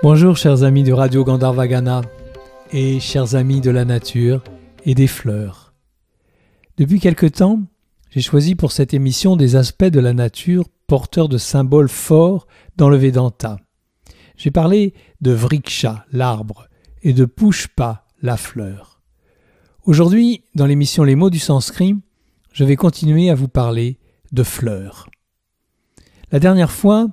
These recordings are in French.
Bonjour chers amis de Radio Gandharvagana et chers amis de la nature et des fleurs. Depuis quelque temps, j'ai choisi pour cette émission des aspects de la nature porteurs de symboles forts dans le Vedanta. J'ai parlé de Vriksha, l'arbre, et de Pushpa, la fleur. Aujourd'hui, dans l'émission Les mots du sanskrit, je vais continuer à vous parler de fleurs. La dernière fois,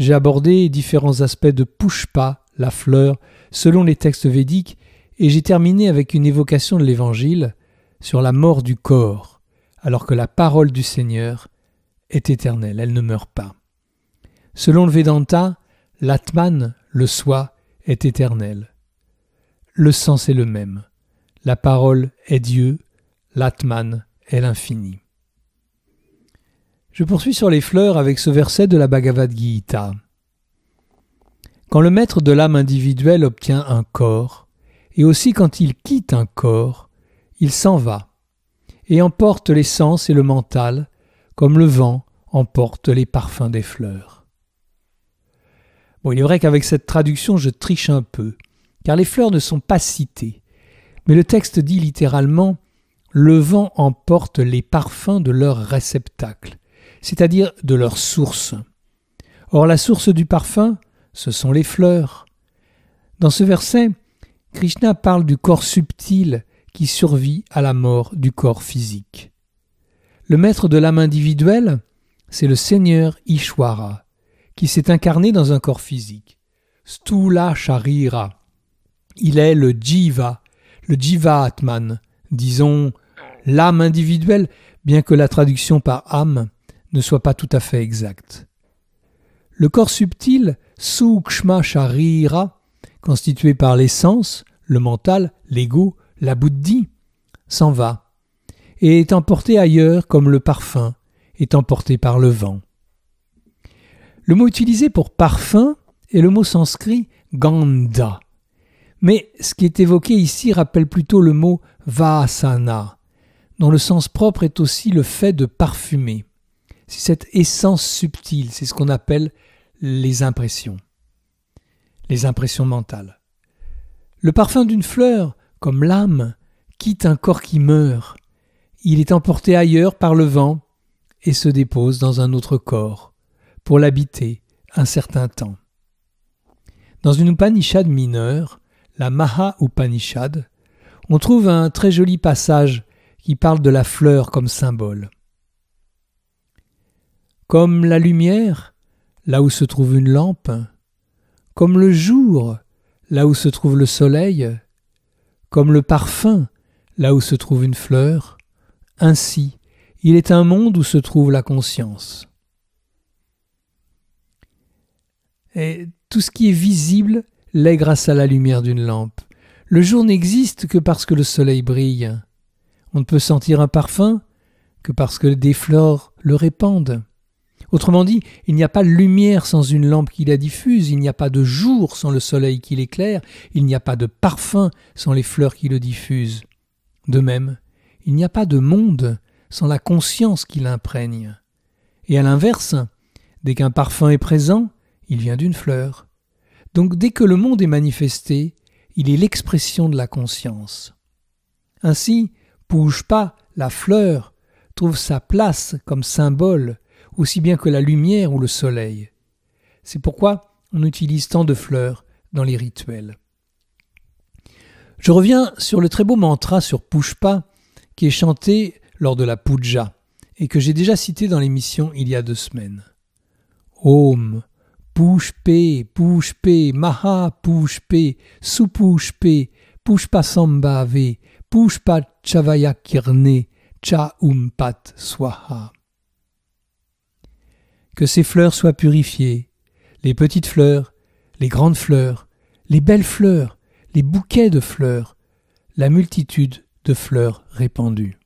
j'ai abordé différents aspects de Pushpa, la fleur, selon les textes védiques, et j'ai terminé avec une évocation de l'Évangile sur la mort du corps, alors que la parole du Seigneur est éternelle, elle ne meurt pas. Selon le Vedanta, l'Atman, le soi, est éternel. Le sens est le même. La parole est Dieu, l'Atman est l'infini. Je poursuis sur les fleurs avec ce verset de la Bhagavad Gita. Quand le maître de l'âme individuelle obtient un corps, et aussi quand il quitte un corps, il s'en va, et emporte les sens et le mental, comme le vent emporte les parfums des fleurs. Bon, il est vrai qu'avec cette traduction je triche un peu, car les fleurs ne sont pas citées, mais le texte dit littéralement Le vent emporte les parfums de leur réceptacle c'est-à-dire de leur source. Or la source du parfum, ce sont les fleurs. Dans ce verset, Krishna parle du corps subtil qui survit à la mort du corps physique. Le maître de l'âme individuelle, c'est le Seigneur Ishwara, qui s'est incarné dans un corps physique. Stula Sharira. Il est le Jiva, le Jiva Atman, disons l'âme individuelle, bien que la traduction par âme ne soit pas tout à fait exact. Le corps subtil, Sukshma Sharira, constitué par l'essence, le mental, l'ego, la buddhi, s'en va, et est emporté ailleurs comme le parfum est emporté par le vent. Le mot utilisé pour parfum est le mot sanskrit ganda. Mais ce qui est évoqué ici rappelle plutôt le mot vasana, dont le sens propre est aussi le fait de parfumer c'est cette essence subtile, c'est ce qu'on appelle les impressions, les impressions mentales. Le parfum d'une fleur, comme l'âme, quitte un corps qui meurt, il est emporté ailleurs par le vent et se dépose dans un autre corps, pour l'habiter un certain temps. Dans une Upanishad mineure, la Maha Upanishad, on trouve un très joli passage qui parle de la fleur comme symbole. Comme la lumière, là où se trouve une lampe, comme le jour, là où se trouve le soleil, comme le parfum, là où se trouve une fleur, ainsi il est un monde où se trouve la conscience. Et tout ce qui est visible l'est grâce à la lumière d'une lampe. Le jour n'existe que parce que le soleil brille. On ne peut sentir un parfum que parce que des fleurs le répandent. Autrement dit, il n'y a pas de lumière sans une lampe qui la diffuse, il n'y a pas de jour sans le soleil qui l'éclaire, il n'y a pas de parfum sans les fleurs qui le diffusent. De même, il n'y a pas de monde sans la conscience qui l'imprègne. Et à l'inverse, dès qu'un parfum est présent, il vient d'une fleur. Donc dès que le monde est manifesté, il est l'expression de la conscience. Ainsi, pas la fleur, trouve sa place comme symbole aussi bien que la lumière ou le soleil. C'est pourquoi on utilise tant de fleurs dans les rituels. Je reviens sur le très beau mantra sur Pushpa qui est chanté lors de la puja et que j'ai déjà cité dans l'émission il y a deux semaines. Om, Pushpe, Pushpe, Maha Pushpe, Supushpe, Pushpa Sambhave, Pushpa Chavaya Kirne, Cha Umpat Swaha que ces fleurs soient purifiées, les petites fleurs, les grandes fleurs, les belles fleurs, les bouquets de fleurs, la multitude de fleurs répandues.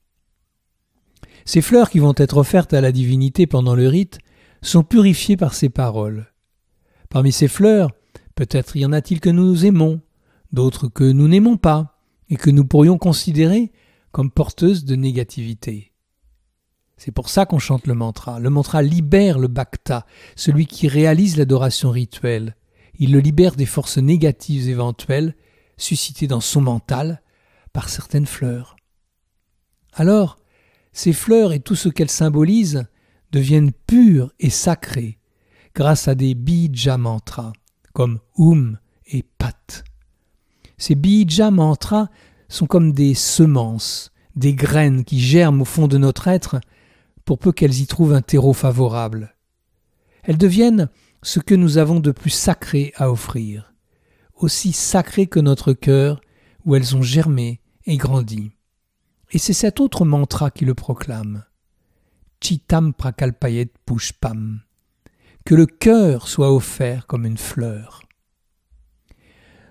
Ces fleurs qui vont être offertes à la divinité pendant le rite sont purifiées par ces paroles. Parmi ces fleurs, peut-être y en a-t-il que nous aimons, d'autres que nous n'aimons pas, et que nous pourrions considérer comme porteuses de négativité. C'est pour ça qu'on chante le mantra. Le mantra libère le bhakta, celui qui réalise l'adoration rituelle. il le libère des forces négatives éventuelles suscitées dans son mental par certaines fleurs. Alors, ces fleurs et tout ce qu'elles symbolisent deviennent pures et sacrées grâce à des bija mantras comme Oum et Pat. Ces bija mantras sont comme des semences, des graines qui germent au fond de notre être pour peu qu'elles y trouvent un terreau favorable. Elles deviennent ce que nous avons de plus sacré à offrir, aussi sacré que notre cœur où elles ont germé et grandi. Et c'est cet autre mantra qui le proclame. Chitam prakalpayet pushpam. Que le cœur soit offert comme une fleur.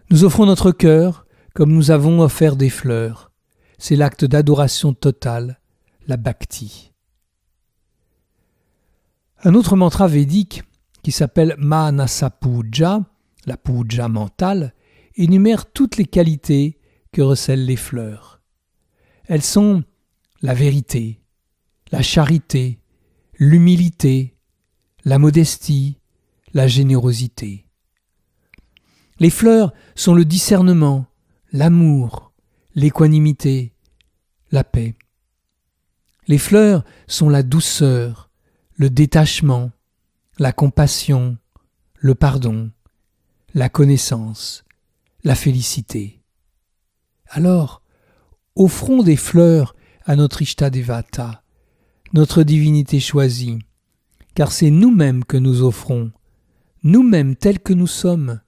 Nous offrons notre cœur comme nous avons offert des fleurs. C'est l'acte d'adoration totale, la bhakti. Un autre mantra védique, qui s'appelle Manasa Puja, la puja mentale, énumère toutes les qualités que recèlent les fleurs. Elles sont la vérité, la charité, l'humilité, la modestie, la générosité. Les fleurs sont le discernement, l'amour, l'équanimité, la paix. Les fleurs sont la douceur, le détachement, la compassion, le pardon, la connaissance, la félicité. Alors, offrons des fleurs à notre Ishtadevata, notre divinité choisie, car c'est nous-mêmes que nous offrons, nous-mêmes tels que nous sommes,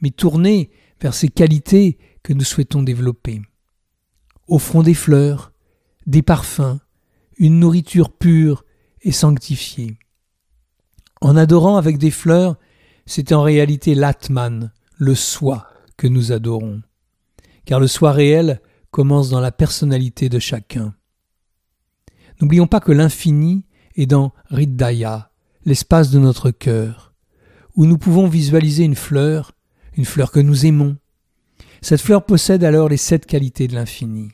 mais tournés vers ces qualités que nous souhaitons développer. Offrons des fleurs, des parfums, une nourriture pure et sanctifiée. En adorant avec des fleurs, c'est en réalité l'Atman, le soi, que nous adorons. Car le soi réel commence dans la personnalité de chacun. N'oublions pas que l'infini est dans Riddhaya, l'espace de notre cœur, où nous pouvons visualiser une fleur, une fleur que nous aimons. Cette fleur possède alors les sept qualités de l'infini.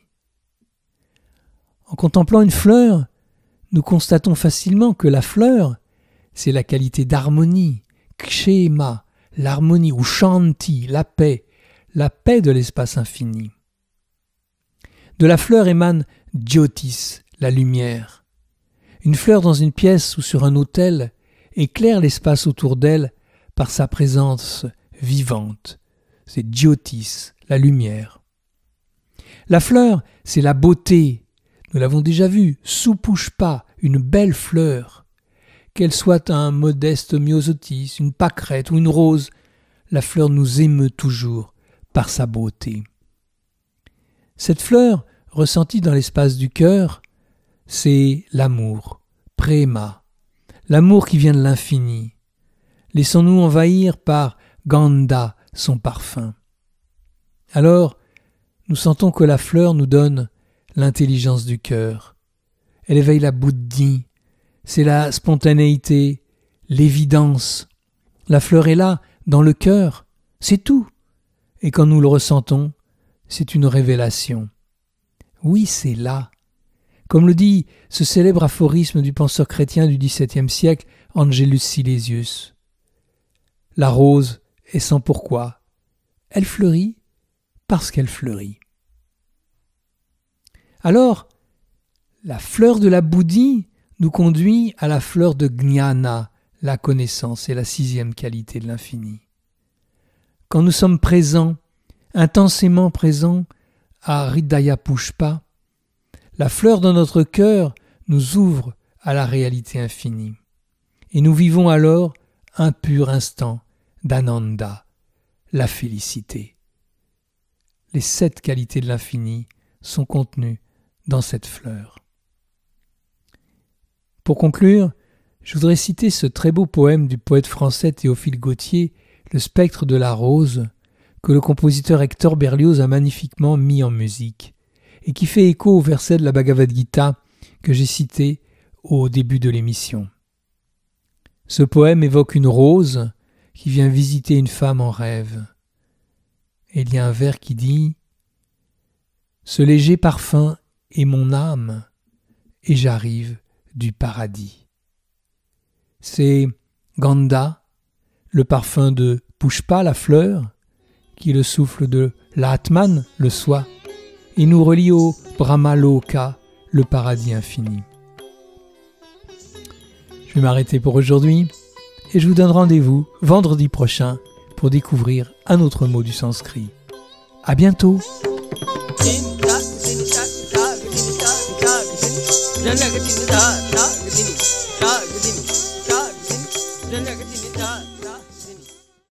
En contemplant une fleur, nous constatons facilement que la fleur, c'est la qualité d'harmonie, kshema, l'harmonie ou shanti, la paix, la paix de l'espace infini. De la fleur émane Diotis, la lumière. Une fleur dans une pièce ou sur un autel éclaire l'espace autour d'elle par sa présence vivante. C'est Diotis, la lumière. La fleur, c'est la beauté. Nous l'avons déjà vu, sous-pouche pas, une belle fleur. Qu'elle soit un modeste myosotis, une pâquerette ou une rose, la fleur nous émeut toujours par sa beauté. Cette fleur, ressentie dans l'espace du cœur, c'est l'amour, préma, l'amour qui vient de l'infini. Laissons-nous envahir par Ganda, son parfum. Alors, nous sentons que la fleur nous donne l'intelligence du cœur. Elle éveille la bouddhi, c'est la spontanéité, l'évidence. La fleur est là, dans le cœur, c'est tout et quand nous le ressentons, c'est une révélation. Oui, c'est là. Comme le dit ce célèbre aphorisme du penseur chrétien du XVIIe siècle, Angelus Silesius. La rose est sans pourquoi. Elle fleurit parce qu'elle fleurit. Alors, la fleur de la bouddhie nous conduit à la fleur de gnana, la connaissance et la sixième qualité de l'infini quand nous sommes présents, intensément présents à Ridaya Pushpa, la fleur de notre cœur nous ouvre à la réalité infinie. Et nous vivons alors un pur instant d'ananda, la félicité. Les sept qualités de l'infini sont contenues dans cette fleur. Pour conclure, je voudrais citer ce très beau poème du poète français Théophile Gautier le spectre de la rose, que le compositeur Hector Berlioz a magnifiquement mis en musique, et qui fait écho au verset de la Bhagavad Gita que j'ai cité au début de l'émission. Ce poème évoque une rose qui vient visiter une femme en rêve. Et il y a un vers qui dit Ce léger parfum est mon âme, et j'arrive du paradis. C'est Ganda le parfum de Pushpa, la fleur, qui le souffle de l'Atman, le soi, et nous relie au Brahmaloka, le paradis infini. Je vais m'arrêter pour aujourd'hui et je vous donne rendez-vous vendredi prochain pour découvrir un autre mot du sanskrit. À bientôt! जनक दिन दा राग दिन राग दिन राग दिन जनक दिन दा